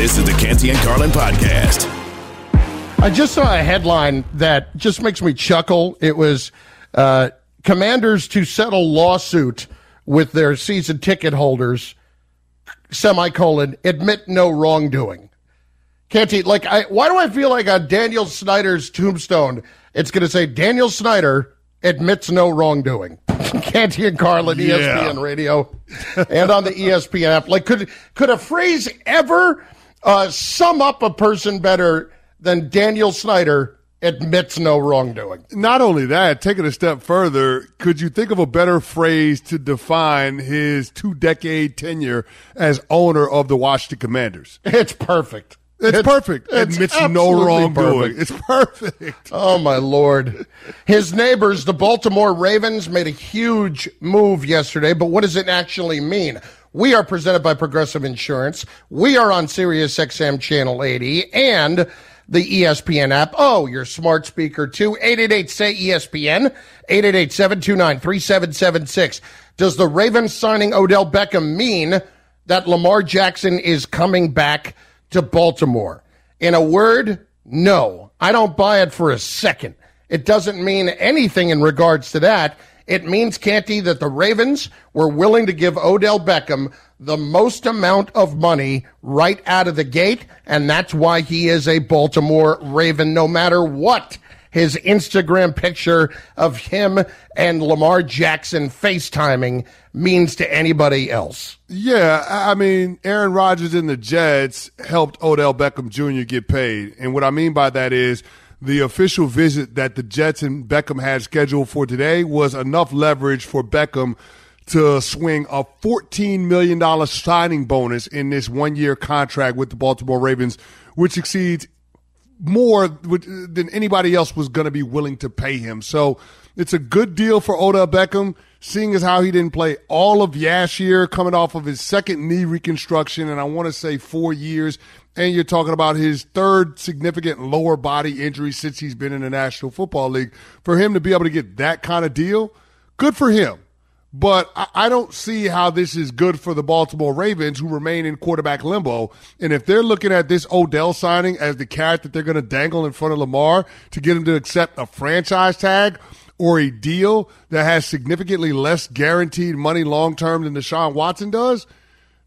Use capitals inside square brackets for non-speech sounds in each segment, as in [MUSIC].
This is the Canty and Carlin podcast. I just saw a headline that just makes me chuckle. It was uh, commanders to settle lawsuit with their season ticket holders, semicolon, admit no wrongdoing. Canty, like, I, why do I feel like on Daniel Snyder's tombstone, it's going to say Daniel Snyder admits no wrongdoing? [LAUGHS] Canty and Carlin, Yeah. ESPN radio, and on the ESPN app. Like, could could a phrase ever uh, sum up a person better than Daniel Snyder admits no wrongdoing? Not only that, take it a step further, could you think of a better phrase to define his two decade tenure as owner of the Washington Commanders? It's perfect. It's, perfect. it's Admits no wrongdoing. perfect. It's perfect. [LAUGHS] Oh my lord. His neighbors, the Baltimore Ravens, made a huge move yesterday, but what does it actually mean? We are presented by Progressive Insurance. We are on Sirius XM channel 80 and the ESPN app. Oh, your smart speaker too. 888 say ESPN. 888-729-3776. Does the Ravens signing Odell Beckham mean that Lamar Jackson is coming back to Baltimore? In a word, no. I don't buy it for a second. It doesn't mean anything in regards to that. It means, Canty, that the Ravens were willing to give Odell Beckham the most amount of money right out of the gate, and that's why he is a Baltimore Raven, no matter what his Instagram picture of him and Lamar Jackson FaceTiming means to anybody else. Yeah, I mean, Aaron Rodgers and the Jets helped Odell Beckham Jr. get paid. And what I mean by that is the official visit that the Jets and Beckham had scheduled for today was enough leverage for Beckham to swing a $14 million signing bonus in this one year contract with the Baltimore Ravens, which exceeds more than anybody else was going to be willing to pay him. So it's a good deal for Odell Beckham, seeing as how he didn't play all of last year, coming off of his second knee reconstruction, and I want to say four years. And you're talking about his third significant lower body injury since he's been in the National Football League. For him to be able to get that kind of deal, good for him. But I, don't see how this is good for the Baltimore Ravens, who remain in quarterback limbo. And if they're looking at this Odell signing as the carrot that they're going to dangle in front of Lamar to get him to accept a franchise tag or a deal that has significantly less guaranteed money long term than Deshaun Watson does,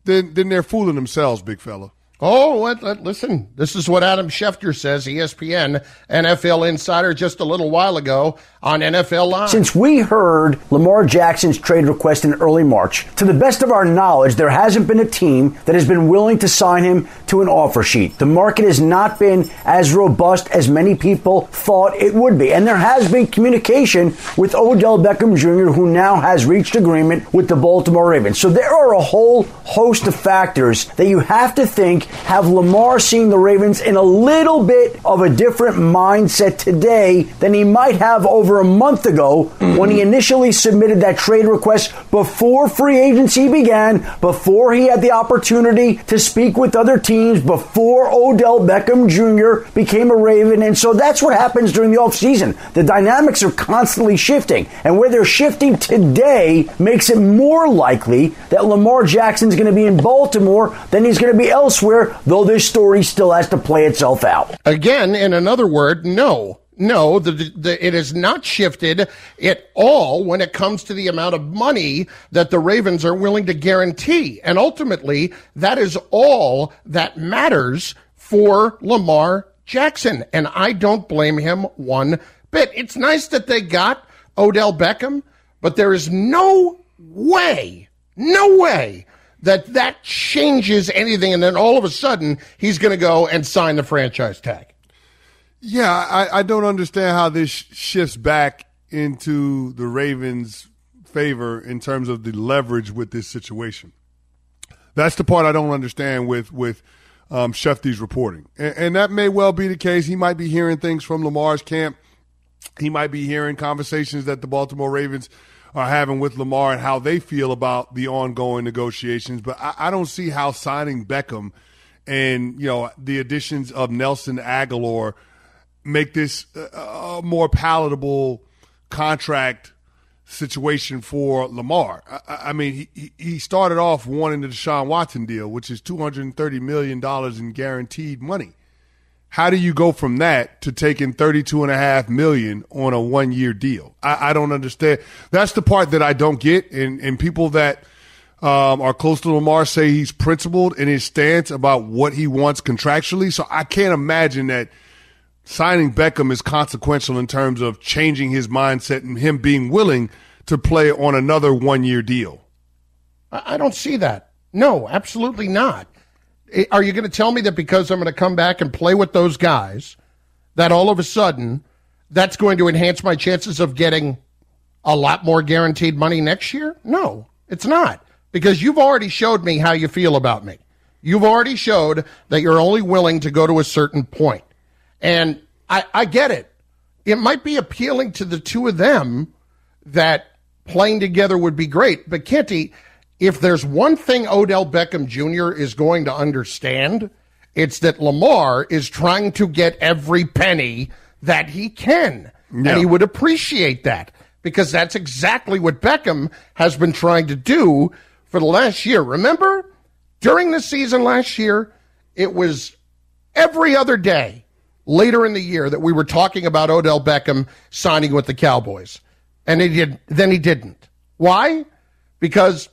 then then they're fooling themselves, big fella. Oh, listen, this is what Adam Schefter says, ESPN NFL insider, just a little while ago on NFL Live. Since we heard Lamar Jackson's trade request in early March, to the best of our knowledge, there hasn't been a team that has been willing to sign him to an offer sheet. The market has not been as robust as many people thought it would be. And there has been communication with Odell Beckham Jr., who now has reached agreement with the Baltimore Ravens. So there are a whole host of factors that you have to think have Lamar seeing the Ravens in a little bit of a different mindset today than he might have over a month ago when he initially submitted that trade request before free agency began, before he had the opportunity to speak with other teams, before Odell Beckham Jr. became a Raven. And so that's what happens during the offseason. The dynamics are constantly shifting. And where they're shifting today makes it more likely that Lamar Jackson's going to be in Baltimore than he's going to be elsewhere, though this story still has to play itself out. Again, in another word, no. No, the, the, it has not shifted at all when it comes to the amount of money that the Ravens are willing to guarantee. And ultimately, that is all that matters for Lamar Jackson. And I don't blame him one bit. It's nice that they got Odell Beckham, but there is no way, no way that that changes anything. And then all of a sudden, he's going to go and sign the franchise tag. Yeah, I, I don't understand how this shifts back into the Ravens' favor in terms of the leverage with this situation. That's the part I don't understand with with um, Schefty's reporting, and, and that may well be the case. He might be hearing things from Lamar's camp. He might be hearing conversations that the Baltimore Ravens are having with Lamar and how they feel about the ongoing negotiations. But I, I don't see how signing Beckham and you know the additions of Nelson Agholor make this a, more palatable contract situation for Lamar. I, I mean, he, he started off wanting the Deshaun Watson deal, which is $230 million in guaranteed money. How do you go from that to taking 32.5 million on a one-year deal? I, I don't understand. That's the part that I don't get. And, and people that um, are close to Lamar say he's principled in his stance about what he wants contractually. So I can't imagine that signing Beckham is consequential in terms of changing his mindset and him being willing to play on another one-year deal. I don't see that. No, absolutely not. Are you going to tell me that because I'm going to come back and play with those guys, that all of a sudden that's going to enhance my chances of getting a lot more guaranteed money next year? No, it's not. Because you've already showed me how you feel about me. You've already showed that you're only willing to go to a certain point. And I, I get it. It might be appealing to the two of them that playing together would be great. But Canty, if there's one thing Odell Beckham Jr. is going to understand, it's that Lamar is trying to get every penny that he can. And he would appreciate that because that's exactly what Beckham has been trying to do for the last year. Remember, during the season last year, it was every other day later in the year that we were talking about Odell Beckham signing with the Cowboys. And he did, then he didn't. Why? Because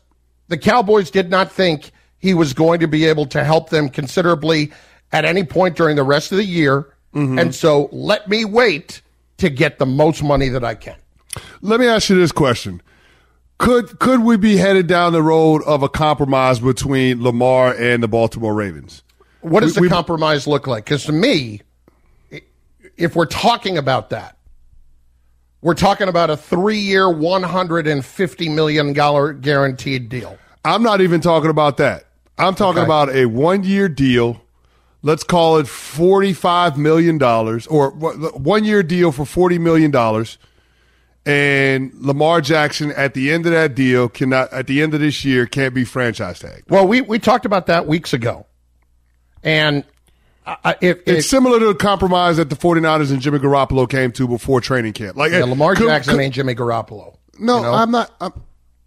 the Cowboys did not think he was going to be able to help them considerably at any point during the rest of the year. Mm-hmm. And so let me wait to get the most money that I can. Let me ask you this question. Could could we be headed down the road of a compromise between Lamar and the Baltimore Ravens? What does we, the compromise look like? Because to me, if we're talking about that, we're talking about a three year, $150 million guaranteed deal. I'm not even talking about that. I'm talking okay. about a one year deal. Let's call it $45 million or one year deal for $40 million. And Lamar Jackson at the end of that deal cannot, at the end of this year, can't be franchise tagged. Well, we, we talked about that weeks ago. And I, if, it's similar to the compromise that the 49ers and Jimmy Garoppolo came to before training camp. Like yeah, Lamar could, Jackson could, ain't Jimmy Garoppolo. No, you know? I'm not. I'm,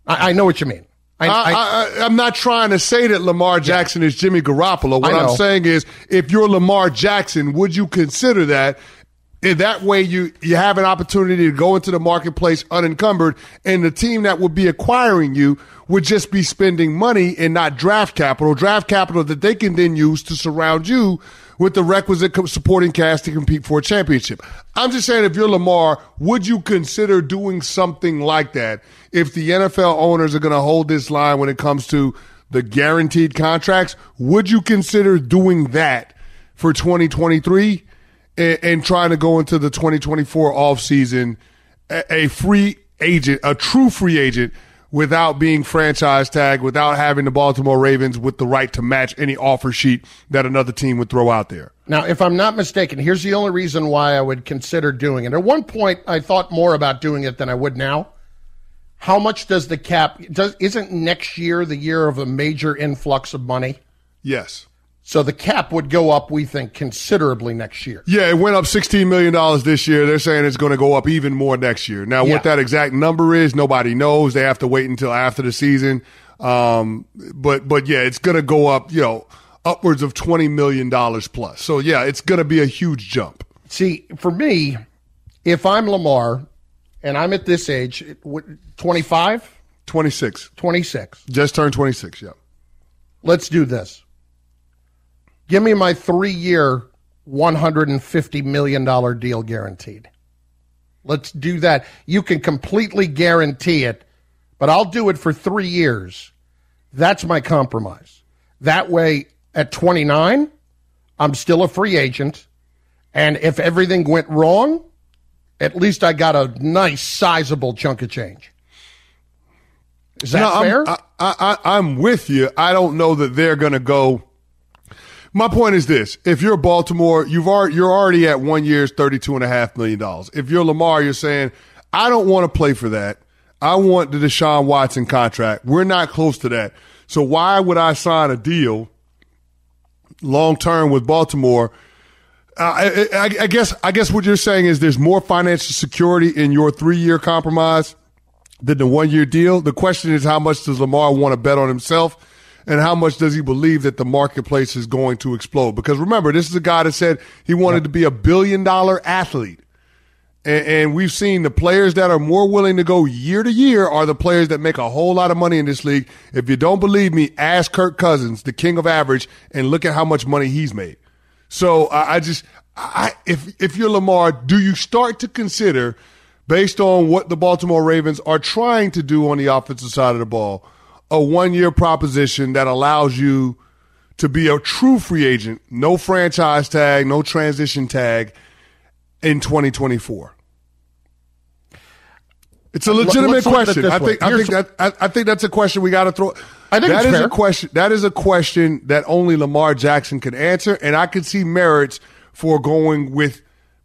I, I, know what you mean. I, am not trying to say that Lamar Jackson yeah. is Jimmy Garoppolo. What I'm saying is, if you're Lamar Jackson, would you consider that? In that way, you you have an opportunity to go into the marketplace unencumbered, and the team that would be acquiring you would just be spending money and not draft capital, draft capital that they can then use to surround you with the requisite supporting cast to compete for a championship. I'm just saying, if you're Lamar, would you consider doing something like that if the NFL owners are going to hold this line when it comes to the guaranteed contracts? Would you consider doing that for 2023 and, and trying to go into the 2024 offseason a, a free agent, a true free agent? Without being franchise tagged, without having the Baltimore Ravens with the right to match any offer sheet that another team would throw out there. Now, if I'm not mistaken, here's the only reason why I would consider doing it. At one point, I thought more about doing it than I would now. How much does the cap does isn't next year the year of a major influx of money? Yes. So the cap would go up, we think, considerably next year. Yeah, it went up $16 million this year. They're saying it's going to go up even more next year. Now, yeah. what that exact number is, nobody knows. They have to wait until after the season. Um, but, but yeah, it's going to go up, you know, upwards of $20 million plus. So yeah, it's going to be a huge jump. See, for me, if I'm Lamar and I'm at this age, 25? 26. 26. Just turned 26, yeah. Let's do this Give me my three year, $150 million deal guaranteed. Let's do that. You can completely guarantee it, but I'll do it for three years. That's my compromise. That way, at 29, I'm still a free agent. And if everything went wrong, at least I got a nice, sizable chunk of change. Is that no, fair? I'm, I, I, I'm with you. I don't know that they're going to go my point is this: if you're Baltimore, you've already, you're already at one year's thirty-two and a half million dollars. If you're Lamar, you're saying, I don't want to play for that. I want the Deshaun Watson contract. We're not close to that. So why would I sign a deal long term with Baltimore? I, I, I, guess I guess what you're saying is there's more financial security in your three year compromise than the one year deal. The question is how much does Lamar want to bet on himself? And how much does he believe that the marketplace is going to explode? Because remember, this is a guy that said he wanted to be a billion dollar athlete. And, we've seen the players that are more willing to go year to year are the players that make a whole lot of money in this league. If you don't believe me, ask Kirk Cousins, the king of average, and look at how much money he's made. So I, I just, I, if if you're Lamar, do you start to consider, based on what the Baltimore Ravens are trying to do on the offensive side of the ball, a one year proposition that allows you to be a true free agent, no franchise tag, no transition tag in 2024? It's a legitimate question. I think I think that I, I, think that's a question we got to throw. I think that is fair. a question. That is a question that only Lamar Jackson can answer, and I could see merits for going with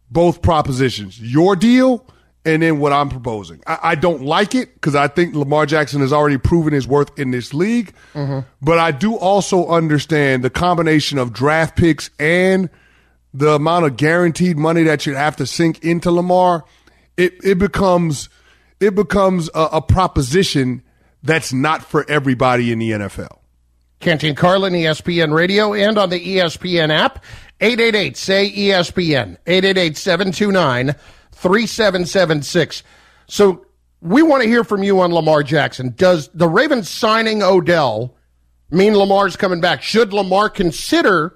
both propositions: your deal and then what I'm proposing. I, I don't like it because I think Lamar Jackson has already proven his worth in this league, mm-hmm. but I do also understand the combination of draft picks and the amount of guaranteed money that you have to sink into Lamar, it, it becomes it becomes a, a proposition that's not for everybody in the NFL. Canty and Carlin, ESPN Radio, and on the ESPN app. 888 say ESPN, 888 729 3776. So we want to hear from you on Lamar Jackson. Does the Ravens signing Odell mean Lamar's coming back? Should Lamar consider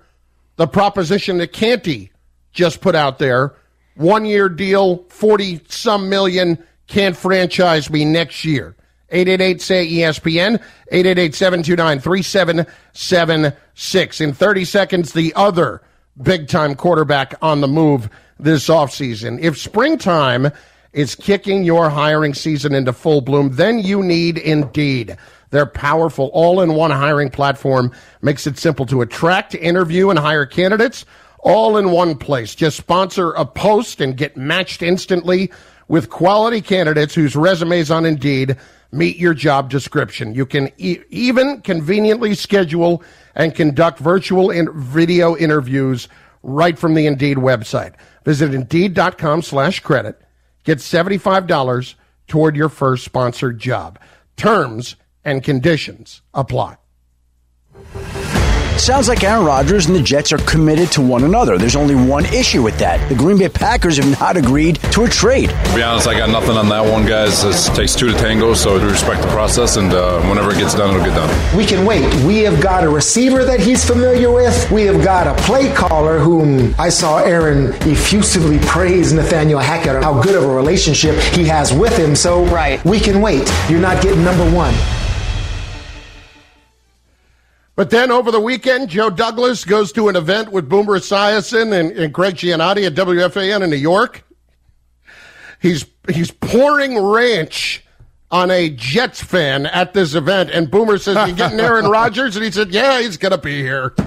the proposition that Canty just put out there. One year deal, 40 some million, can't franchise me next year. 888 say ESPN, 888 729 3776. In 30 seconds, the other big time quarterback on the move this offseason. If springtime is kicking your hiring season into full bloom, then you need Indeed. Their powerful all in one hiring platform makes it simple to attract, interview, and hire candidates all in one place. Just sponsor a post and get matched instantly with quality candidates whose resumes on Indeed meet your job description. You can e- even conveniently schedule and conduct virtual and video interviews right from the Indeed website. Visit Indeed.com slash credit. Get $75 toward your first sponsored job. Terms and conditions apply. Sounds like Aaron Rodgers and the Jets are committed to one another. There's only one issue with that. The Green Bay Packers have not agreed to a trade. To be honest, I got nothing on that one, guys. It takes two to tango, so we respect the process, and uh, whenever it gets done, it'll get done. We can wait. We have got a receiver that he's familiar with. We have got a play caller whom I saw Aaron effusively praise Nathaniel Hackett on how good of a relationship he has with him. So right. we can wait. You're not getting number one. But then over the weekend, Joe Douglas goes to an event with Boomer Esiason and, and Greg Giannotti at WFAN in New York. He's he's pouring ranch on a Jets fan at this event, and Boomer says, "You getting [LAUGHS] Aaron Rodgers?" And he said, "Yeah, he's gonna be here." [LAUGHS]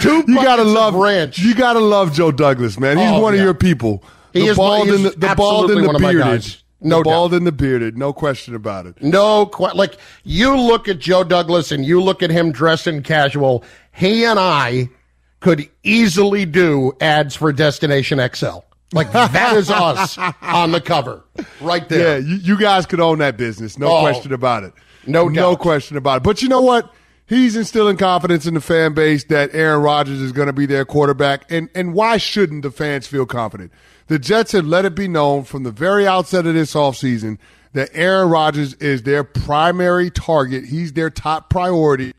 Two you gotta love ranch. You gotta love Joe Douglas, man. He's oh, one yeah. of your people. He the is bald one, and the, the bald and the bearded. No the bald doubt. and the bearded, no question about it. No, qu- like you look at Joe Douglas and you look at him dressed in casual. He and I could easily do ads for Destination XL. Like that is us [LAUGHS] on the cover, right there. Yeah, you, you guys could own that business, no Oh, question about it. no no question about it. But you know what? He's instilling confidence in the fan base that Aaron Rodgers is going to be their quarterback, and and why shouldn't the fans feel confident? The Jets have let it be known from the very outset of this offseason that Aaron Rodgers is their primary target. He's their top priority.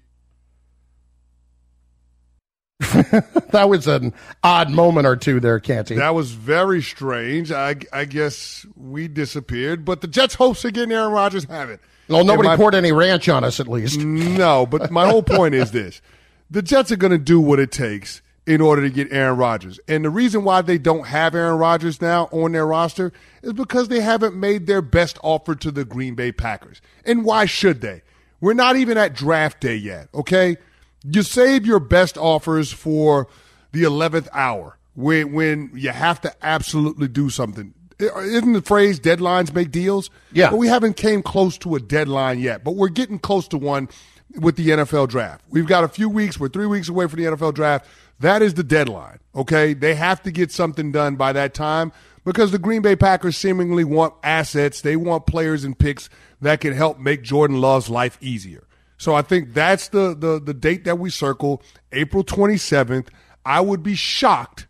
[LAUGHS] That was an odd moment or two there, Canty. That was very strange. I, I guess we disappeared, but the Jets' hopes of getting Aaron Rodgers haven't. well, nobody my- poured any ranch on us, at least. No, but my whole point is this: [LAUGHS] the Jets are going to do what it takes in order to get Aaron Rodgers. And the reason why they don't have Aaron Rodgers now on their roster is because they haven't made their best offer to the Green Bay Packers. And why should they? We're not even at draft day yet, okay? You save your best offers for the 11th hour when when you have to absolutely do something. Isn't the phrase deadlines make deals? Yeah. But we haven't came close to a deadline yet, but we're getting close to one with the NFL draft. We've got a few weeks. We're three weeks away from the NFL draft. That is the deadline. Okay, they have to get something done by that time because the Green Bay Packers seemingly want assets. They want players and picks that can help make Jordan Love's life easier. So I think that's the, the, the date that we circle, April 27th. I would be shocked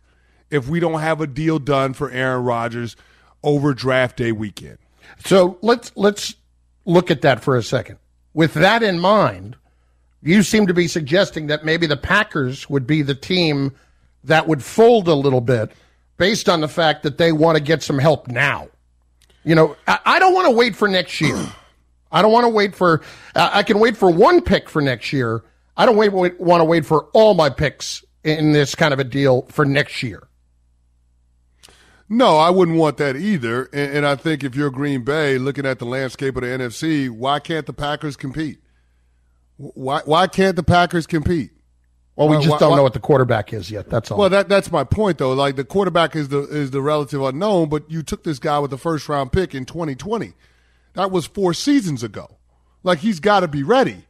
if we don't have a deal done for Aaron Rodgers over draft day weekend. So let's let's look at that for a second. With that in mind, you seem to be suggesting that maybe the Packers would be the team that would fold a little bit based on the fact that they want to get some help now. You know, I, I don't want to wait for next year. [CLEARS THROAT] I don't want to wait for. Uh, I can wait for one pick for next year. I don't wait, wait, want to wait for all my picks in this kind of a deal for next year. No, I wouldn't want that either. And, and, I think if you're Green Bay, looking at the landscape of the NFC, why can't the Packers compete? Why why can't the Packers compete? Well, we just why, don't why, know what the quarterback is yet. That's all. Well, that that's my point though. Like the quarterback is the is the relative unknown, but you took this guy with the first round pick in 2020. That was four seasons ago. Like he's got to be ready.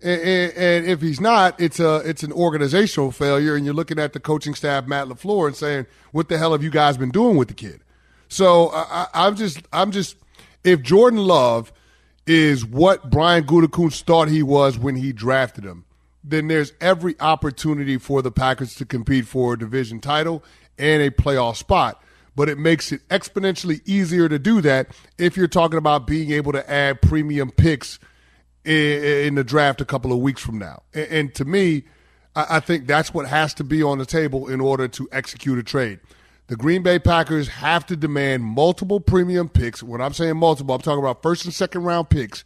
And, and, and, if he's not, it's a it's an organizational failure. And you're looking at the coaching staff, Matt LaFleur, and saying, "What the hell have you guys been doing with the kid?" So I, I'm just I'm just if Jordan Love is what Brian Gutekunst thought he was when he drafted him, then there's every opportunity for the Packers to compete for a division title and a playoff spot. But it makes it exponentially easier to do that if you're talking about being able to add premium picks in, the draft a couple of weeks from now. And, to me, I think that's what has to be on the table in order to execute a trade. The Green Bay Packers have to demand multiple premium picks. When I'm saying multiple, I'm talking about first and second round picks.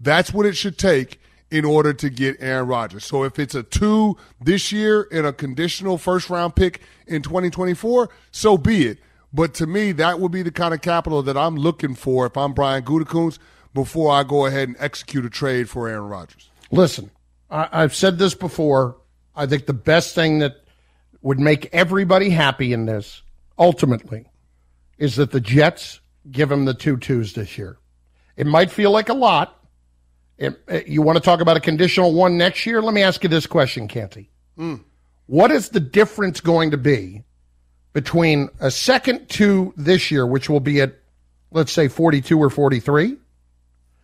That's what it should take in order to get Aaron Rodgers. So if it's a two this year and a conditional first round pick in 2024, so be it. But to me, that would be the kind of capital that I'm looking for if I'm Brian Gutekunst before I go ahead and execute a trade for Aaron Rodgers. Listen, I, I've said this before. I think the best thing that would make everybody happy in this, ultimately, is that the Jets give him the two twos this year. It might feel like a lot. It, it, you want to talk about a conditional one next year? Let me ask you this question, Canty. Mm. What is the difference going to be between a second two this year, which will be at, let's say, 42 or 43,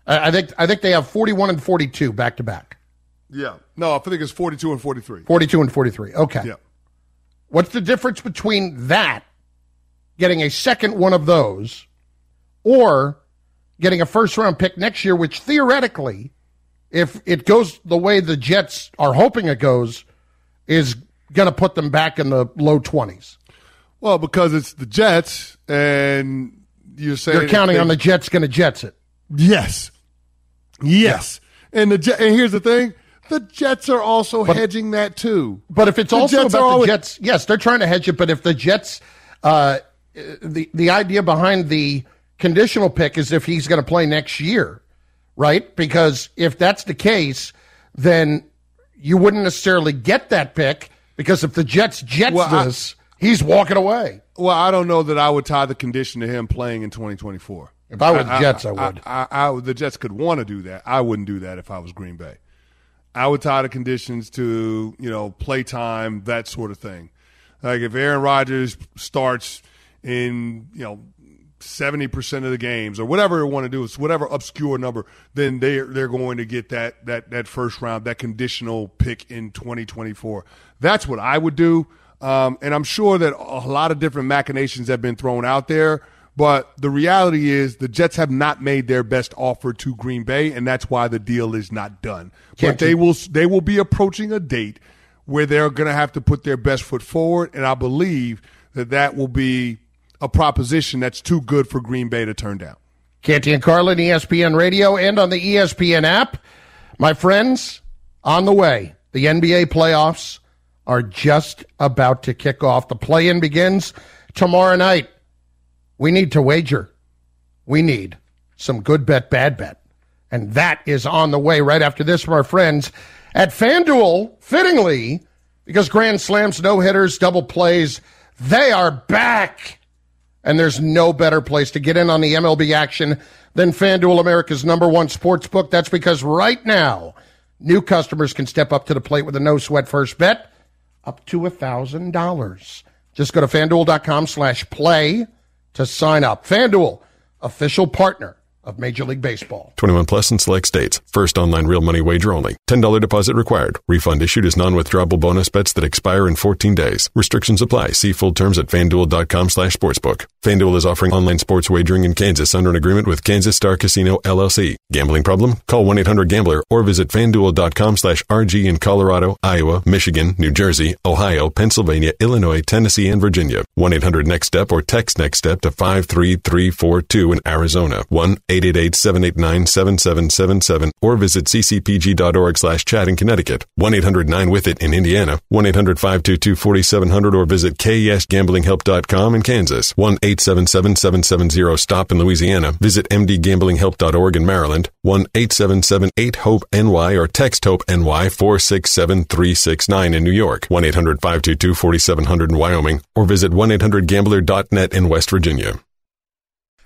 I think I think they have 41 and 42 back to back. Yeah. No, I think it's 42 and 43. 42 and 43. Okay. Yeah. What's the difference between that, getting a second one of those, or getting a first round pick next year, which theoretically, if it goes the way the Jets are hoping it goes, is going to put them back in the low 20s? Well, because it's the Jets, and you're saying. You're counting they, on the Jets going to Jets it. Yes. Yes. Yeah. And the and here's the thing. The Jets are also but, hedging that too. But if it's the also Jets about always, the Jets, yes, they're trying to hedge it. But if the Jets, uh, the the idea behind the conditional pick is if he's going to play next year, right? Because if that's the case, then you wouldn't necessarily get that pick because if the Jets jets well, this, I, he's walking away. Well, I don't know that I would tie the condition to him playing in 2024. If I were the Jets, I, I would. I, I, the Jets could want to do that. I wouldn't do that if I was Green Bay. I would tie the conditions to you know play time, that sort of thing. Like if Aaron Rodgers starts in you know seventy percent of the games or whatever they want to do, it's whatever obscure number, then they they're going to get that that that first round, that conditional pick in twenty twenty four. That's what I would do. Um, and I'm sure that a lot of different machinations have been thrown out there. But the reality is the Jets have not made their best offer to Green Bay, and that's why the deal is not done. Can't but they will they will be approaching a date where they're going to have to put their best foot forward, and I believe that that will be a proposition that's too good for Green Bay to turn down. Canty and Carlin, ESPN Radio, and on the ESPN app. My friends, on the way. The NBA playoffs are just about to kick off. The play in begins tomorrow night. We need to wager. We need some good bet, bad bet. And that is on the way right after this from our friends at FanDuel, fittingly, because Grand Slams, no hitters, double plays, they are back. And there's no better place to get in on the MLB action than FanDuel, America's number one sports book. That's because right now, new customers can step up to the plate with a no sweat first bet up to a $1,000. Just go to fanduel.com slash play to sign up. FanDuel, official partner of Major League Baseball. 21 plus in select states. First online real money wager only. $10 deposit required. Refund issued as non-withdrawable bonus bets that expire in 14 days. Restrictions apply. See full terms at fanduel.com slash sportsbook. FanDuel is offering online sports wagering in Kansas under an agreement with Kansas Star Casino LLC. Gambling problem? Call 1-800-GAMBLER or visit fanduel.com slash RG in Colorado, Iowa, Michigan, New Jersey, Ohio, Pennsylvania, Illinois, Tennessee, and Virginia. 1-800-NEXT-STEP or text NEXT STEP to 53342 in Arizona. 1 888-789-7777 or visit ccpg.org slash chat in Connecticut. 1-800-9-WITH-IT in Indiana. 1-800-522-4700 or visit kesgamblinghelp.com in Kansas. 1-877-770-STOP in Louisiana. Visit mdgamblinghelp.org in Maryland. 1-877-8-HOPE-NY or text HOPE-NY 467-369 in New York. 1-800-522-4700 in Wyoming or visit 1-800-GAMBLER.net in West Virginia.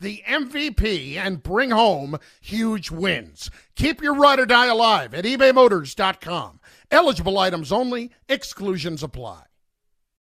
the MVP and bring home huge wins. Keep your ride or die alive at ebaymotors.com. Eligible items only, exclusions apply.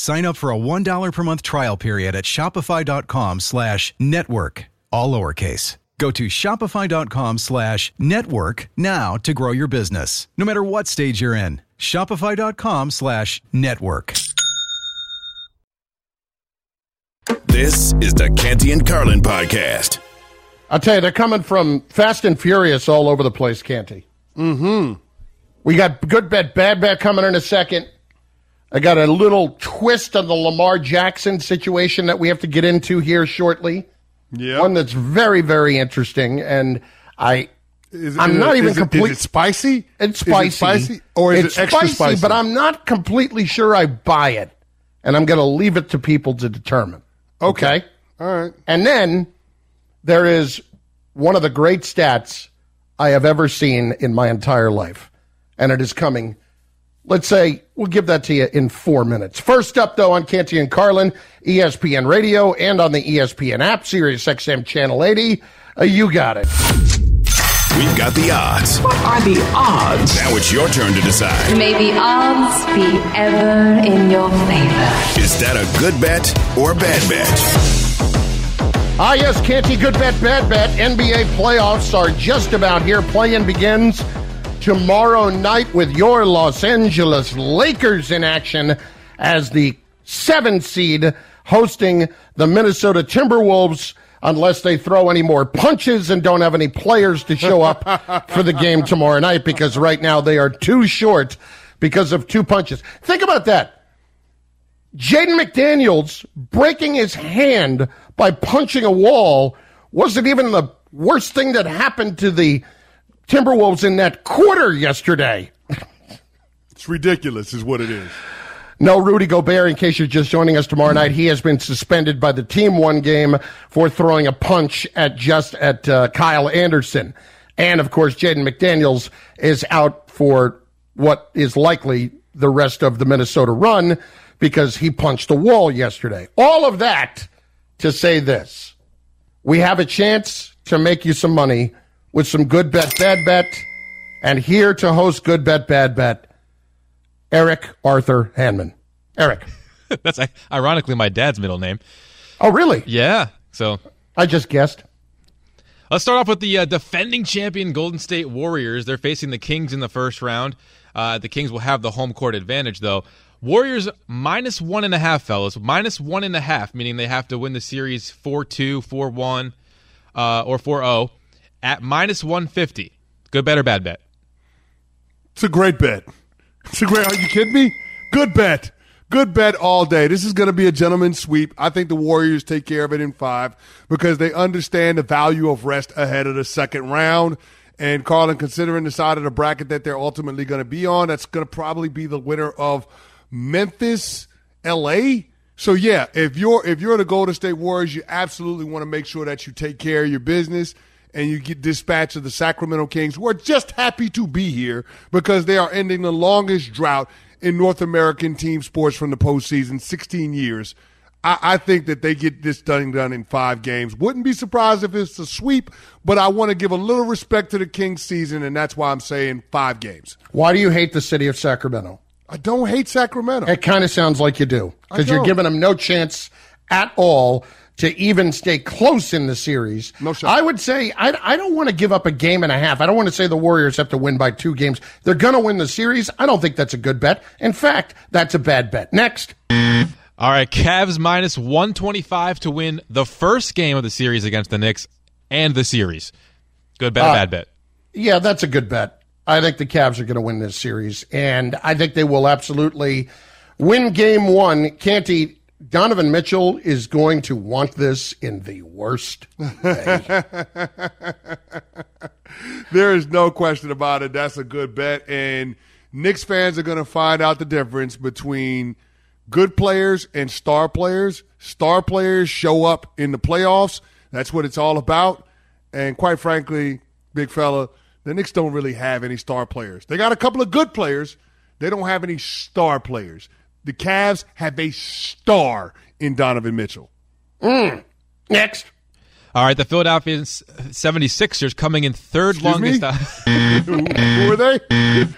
Sign up for a $1 per month trial period at shopify.com slash network, all lowercase. Go to shopify.com slash network now to grow your business, no matter what stage you're in. Shopify.com slash network. This is the Canty and Carlin podcast. I'll tell you, they're coming from Fast and Furious all over the place, Canty. Mm-hmm. We got good bet, bad bet coming in a second. I got a little twist on the Lamar Jackson situation that we have to get into here shortly. Yeah. One that's very, very interesting, and I, Is I'm is not even complete. Is it spicy? It's Is it spicy. spicy? Or is it's it extra spicy? But I'm not completely sure I buy it, and I'm going to leave it to people to determine. Okay. All right. And then there is one of the great stats I have ever seen in my entire life, and it is coming. Let's say we'll give that to you in four minutes. First up, though, on Canty and Carlin, ESPN Radio, and on the ESPN app, Sirius XM Channel 80. Uh, you got it. We've got the odds. What are the odds? Now it's your turn to decide. May the odds be ever in your favor. Is that a good bet or a bad bet? Ah, yes, Canty, good bet, bad bet. NBA playoffs are just about here. Play-in begins tomorrow night with your Los Angeles Lakers in action as the seven seed hosting the Minnesota Timberwolves unless they throw any more punches and don't have any players to show up [LAUGHS] for the game tomorrow night because right now they are too short because of two punches. Think about that. Jaden McDaniels breaking his hand by punching a wall wasn't even the worst thing that happened to the Timberwolves in that quarter yesterday. It's ridiculous, is what it is. No Rudy Gobert, in case you're just joining us tomorrow night. He has been suspended by the team one game for throwing a punch at just at uh, Kyle Anderson. And of course, Jaden McDaniels is out for what is likely the rest of the Minnesota run because he punched a wall yesterday. All of that to say this. We have a chance to make you some money with some good bet, bad bet. And here to host Good Bet, Bad Bet, Eric Arthur Hanman. Eric. [LAUGHS] That's ironically my dad's middle name. Oh, really? Yeah. So I just guessed. Let's start off with the uh, defending champion Golden State Warriors. They're facing the Kings in the first round. Uh, the Kings will have the home court advantage, though. Warriors minus one and a half, fellas. Minus one and a half, meaning they have to win the series 4 2, 4 1, uh, or 4 0 at minus 150. Good bet or bad bet? It's a great bet. It's a great. Are you kidding me? Good bet. Good bet all day. This is going to be a gentleman's sweep. I think the Warriors take care of it in five because they understand the value of rest ahead of the second round. And Carlin, considering the side of the bracket that they're ultimately going to be on, that's going to probably be the winner of Memphis, LA. So yeah, if you're if you're the Golden State Warriors, you absolutely want to make sure that you take care of your business and you get dispatch of the Sacramento Kings, who are just happy to be here because they are ending the longest drought in North American team sports from the postseason, 16 years. I, I, think that they get this done done in five games. Wouldn't be surprised if it's a sweep, but I want to give a little respect to the Kings season, and that's why I'm saying five games. Why do you hate the city of Sacramento? I don't hate Sacramento. It kind of sounds like you do because you're giving them no chance at all to even stay close in the series. No shot. I would say I, I don't want to give up a game and a half. I don't want to say the Warriors have to win by two games. They're going to win the series. I don't think that's a good bet. In fact, that's a bad bet. Next. All right, Cavs minus 125 to win the first game of the series against the Knicks and the series. Good bet uh, bad bet? Yeah, that's a good bet. I think the Cavs are going to win this series, and I think they will absolutely win game one. Canty, Donovan Mitchell is going to want this in the worst way. [LAUGHS] there is no question about it. That's a good bet. And Knicks fans are going to find out the difference between good players and star players. Star players show up in the playoffs. That's what it's all about. And quite frankly, big fella, the Knicks don't really have any star players. They got a couple of good players. They don't have any star players the Cavs have a star in Donovan Mitchell. Mm. Next. All right, the Philadelphia 76ers coming in third Excuse longest. [LAUGHS] who, who are they? [LAUGHS]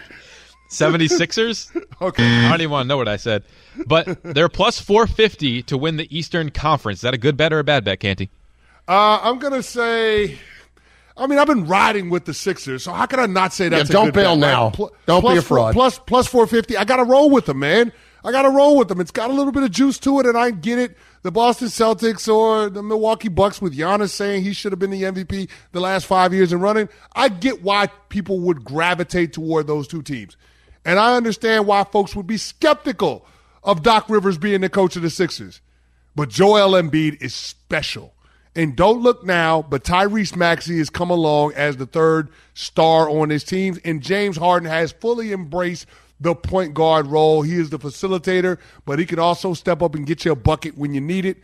76ers? okay. I don't even want to know what I said. But they're plus 450 to win the Eastern Conference. Is that a good bet or a bad bet, Canty? Uh, I'm going to say. I mean, I've been riding with the Sixers, so how can I not say that? Yeah, don't bail bet, now. Right? Pl- don't be a fraud. Plus, plus 450. I got to roll with them, man. I got to roll with them. It's got a little bit of juice to it, and I get it. The Boston Celtics or the Milwaukee Bucks with Giannis saying he should have been the MVP the last five years and running. I get why people would gravitate toward those two teams. And I understand why folks would be skeptical of Doc Rivers being the coach of the Sixers. But Joel Embiid is special. And don't look now, but Tyrese Maxey has come along as the third star on his team, and James Harden has fully embraced the point guard role. He is the facilitator, but he can also step up and get you a bucket when you need it.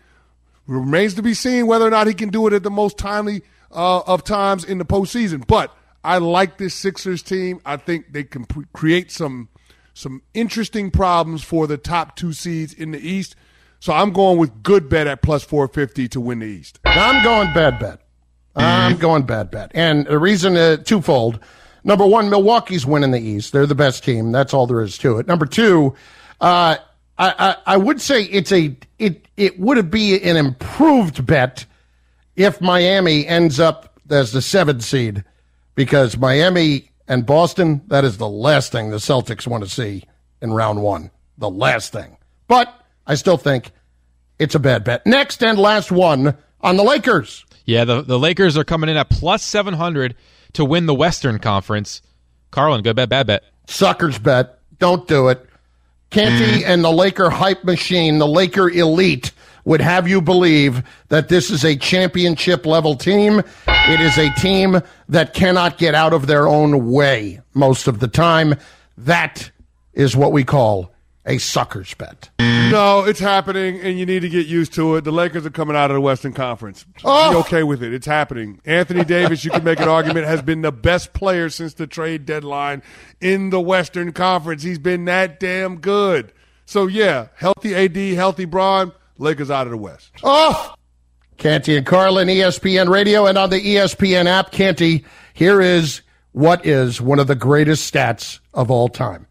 Remains to be seen whether or not he can do it at the most timely uh, of times in the postseason. But I like this Sixers team. I think they can pre- create some some interesting problems for the top two seeds in the East. So I'm going with good bet at plus 450 to win the East. I'm going bad bet. I'm going bad bet. And the reason uh, twofold. Number one, Milwaukee's winning the East. They're the best team. That's all there is to it. Number two, uh, I, I, I would say it's a it it would be an improved bet if Miami ends up as the seventh seed because Miami and Boston that is the last thing the Celtics want to see in round one. The last thing. But I still think it's a bad bet. Next and last one on the Lakers. Yeah, the, the Lakers are coming in at plus 700 to win the Western Conference. Carlin, good bet, bad bet. Suckers bet. Don't do it. Canty mm. and the Laker hype machine, the Laker elite, would have you believe that this is a championship level team. It is a team that cannot get out of their own way most of the time. That is what we call a sucker's bet. No, it's happening, and you need to get used to it. The Lakers are coming out of the Western Conference. Oh. Be okay with it. It's happening. Anthony Davis, you can make an argument, has been the best player since the trade deadline in the Western Conference. He's been that damn good. So, yeah, healthy AD, healthy Bron, Lakers out of the West. Oh! Canty and Carlin, ESPN Radio, and on the ESPN app. Canty, here is what is one of the greatest stats of all time.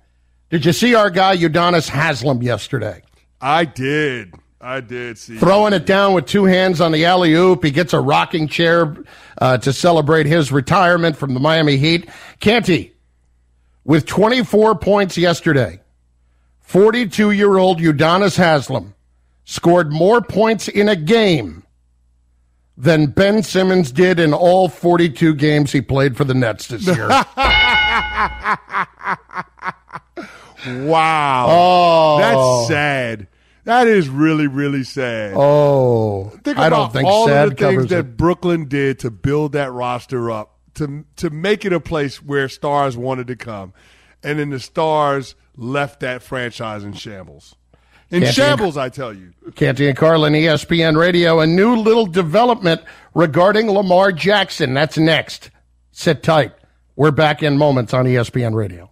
Did you see our guy Udonis Haslem yesterday? I did. I did see. Throwing it down with two hands on the alley oop. He gets a rocking chair uh, to celebrate his retirement from the Miami Heat. Canty, with 24 points yesterday, 42 year old Udonis Haslem scored more points in a game than Ben Simmons did in all 42 games he played for the Nets this year. [LAUGHS] Wow. Oh. That's sad. That is really, really sad. oh, Think I about don't think all sad of the things that it. Brooklyn did to build that roster up, to to make it a place where stars wanted to come, and then the stars left that franchise in shambles. In Can't shambles, I tell you. Canty and Carlin, ESPN Radio. A new little development regarding Lamar Jackson. That's next. Sit tight. We're back in moments on ESPN Radio.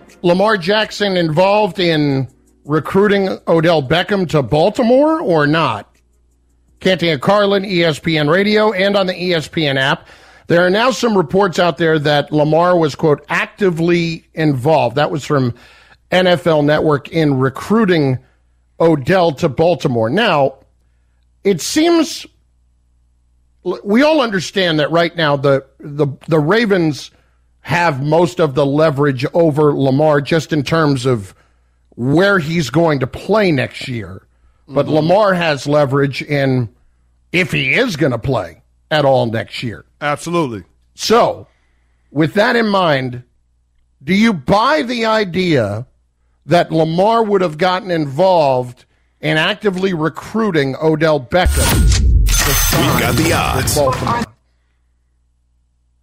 Lamar Jackson involved in recruiting Odell Beckham to Baltimore or not? Canty and Carlin, ESPN Radio, and on the ESPN app. There are now some reports out there that Lamar was, quote, actively involved. That was from NFL Network in recruiting Odell to Baltimore. Now, it seems we all understand that right now the the the Ravens have most of the leverage over Lamar just in terms of where he's going to play next year. But mm-hmm. Lamar has leverage in if he is going to play at all next year. Absolutely. So, with that in mind, do you buy the idea that Lamar would have gotten involved in actively recruiting Odell Beckham? We've got the odds.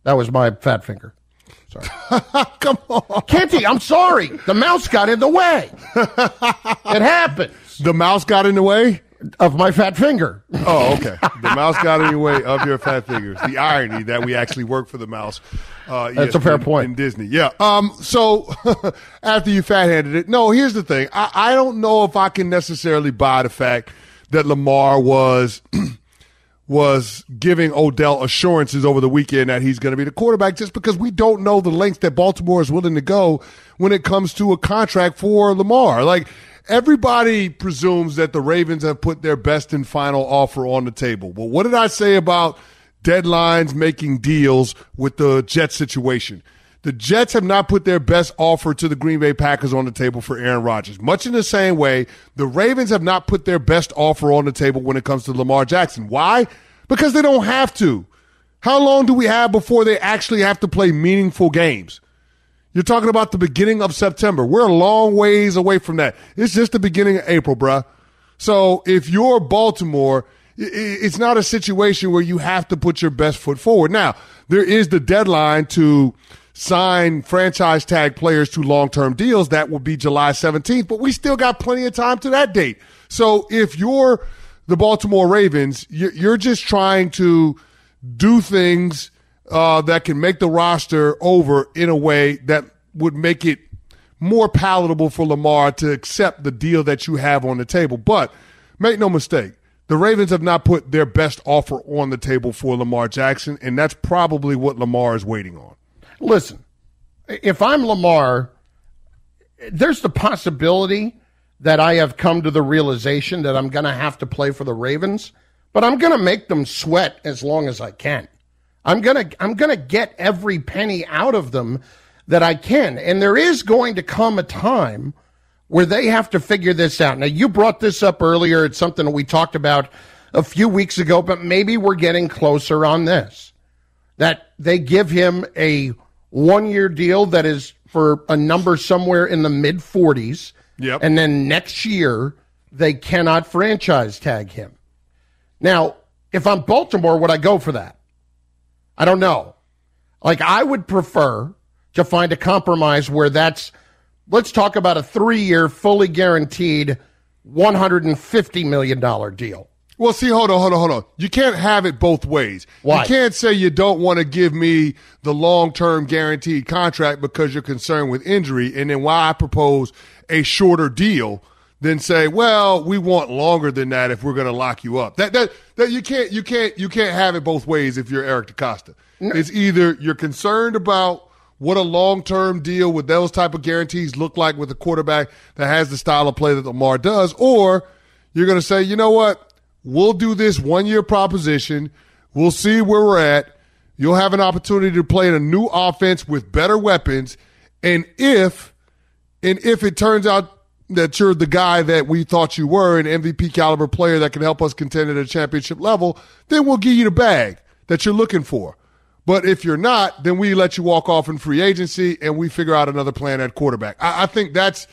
That was my fat finger. Sorry. [LAUGHS] Come on. Canty, I'm sorry. The mouse got in the way. [LAUGHS] it happens. The mouse got in the way? Of my fat finger. Oh, okay. The mouse got in the way of your fat fingers. The irony that we actually work for the mouse. Uh, That's a fair in- point. In Disney. Yeah. Um, so [LAUGHS] after you fat handed it, no, here's the thing. I, I don't know if I can necessarily buy the fact that Lamar was [CLEARS THROAT] was giving Odell assurances over the weekend that he's going to be the quarterback just because we don't know the lengths that Baltimore is willing to go when it comes to a contract for Lamar. Like everybody presumes that the Ravens have put their best and final offer on the table. Well, what did I say about deadlines making deals with the Jet situation? The Jets have not put their best offer to the Green Bay Packers on the table for Aaron Rodgers. Much in the same way, the Ravens have not put their best offer on the table when it comes to Lamar Jackson. Why? Because they don't have to. How long do we have before they actually have to play meaningful games? You're talking about the beginning of September. We're a long ways away from that. It's just the beginning of April, bruh. So if you're Baltimore, it's not a situation where you have to put your best foot forward. Now, there is the deadline to sign franchise tag players to long term deals. That will be July 17th, but we still got plenty of time to that date. So if you're the Baltimore Ravens, you're just trying to do things uh, that can make the roster over in a way that would make it more palatable for Lamar to accept the deal that you have on the table. But make no mistake, the Ravens have not put their best offer on the table for Lamar Jackson, and that's probably what Lamar is waiting on. Listen, if I'm Lamar, there's the possibility that I have come to the realization that I'm going to have to play for the Ravens, but I'm going to make them sweat as long as I can. I'm going to I'm going to get every penny out of them that I can. And there is going to come a time where they have to figure this out. Now, you brought this up earlier. It's something that we talked about a few weeks ago, but maybe we're getting closer on this. That they give him a one year deal that is for a number somewhere in the mid 40s. Yep. And then next year, they cannot franchise tag him. Now, if I'm Baltimore, would I go for that? I don't know. Like, I would prefer to find a compromise where that's, let's talk about a three year, fully guaranteed $150 million deal. Well, see, hold on, hold on, hold on. You can't have it both ways. Why? You can't say you don't want to give me the long term guaranteed contract because you're concerned with injury, and then why I propose a shorter deal than say, well, we want longer than that if we're going to lock you up. That that that you can't you can't you can't have it both ways if you're Eric DeCosta. No. It's either you're concerned about what a long-term deal with those type of guarantees look like with a quarterback that has the style of play that Lamar does, or you're going to say, you know what, we'll do this one-year proposition. We'll see where we're at. You'll have an opportunity to play in a new offense with better weapons, and if and if it turns out that you're the guy that we thought you were, an MVP caliber player that can help us contend at a championship level, then we'll give you the bag that you're looking for. But if you're not, then we let you walk off in free agency and we figure out another plan at quarterback. I, I think that's,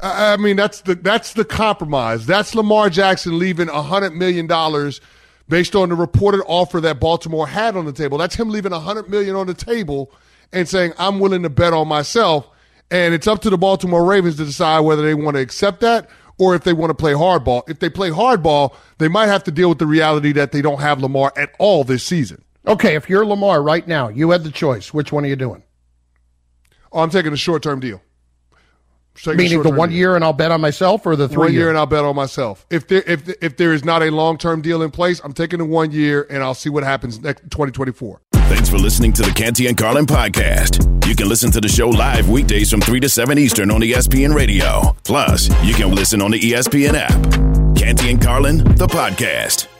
I mean, that's the that's the compromise. That's Lamar Jackson leaving a hundred million dollars based on the reported offer that Baltimore had on the table. That's him leaving a hundred million on the table and saying, I'm willing to bet on myself and it's up to the Baltimore Ravens to decide whether they want to accept that or if they want to play hardball. If they play hardball, they might have to deal with the reality that they don't have Lamar at all this season. Okay, if you're Lamar right now, you had the choice. Which one are you doing? Oh, I'm taking a short term deal. Meaning the one deal. year and I'll bet on myself, or the three one year, year and I'll bet on myself. If there if if there is not a long term deal in place, I'm taking the one year and I'll see what happens next 2024. Thanks for listening to the Canty and Carlin podcast. You can listen to the show live weekdays from 3 to 7 Eastern on ESPN Radio. Plus, you can listen on the ESPN app. Canty and Carlin, the podcast.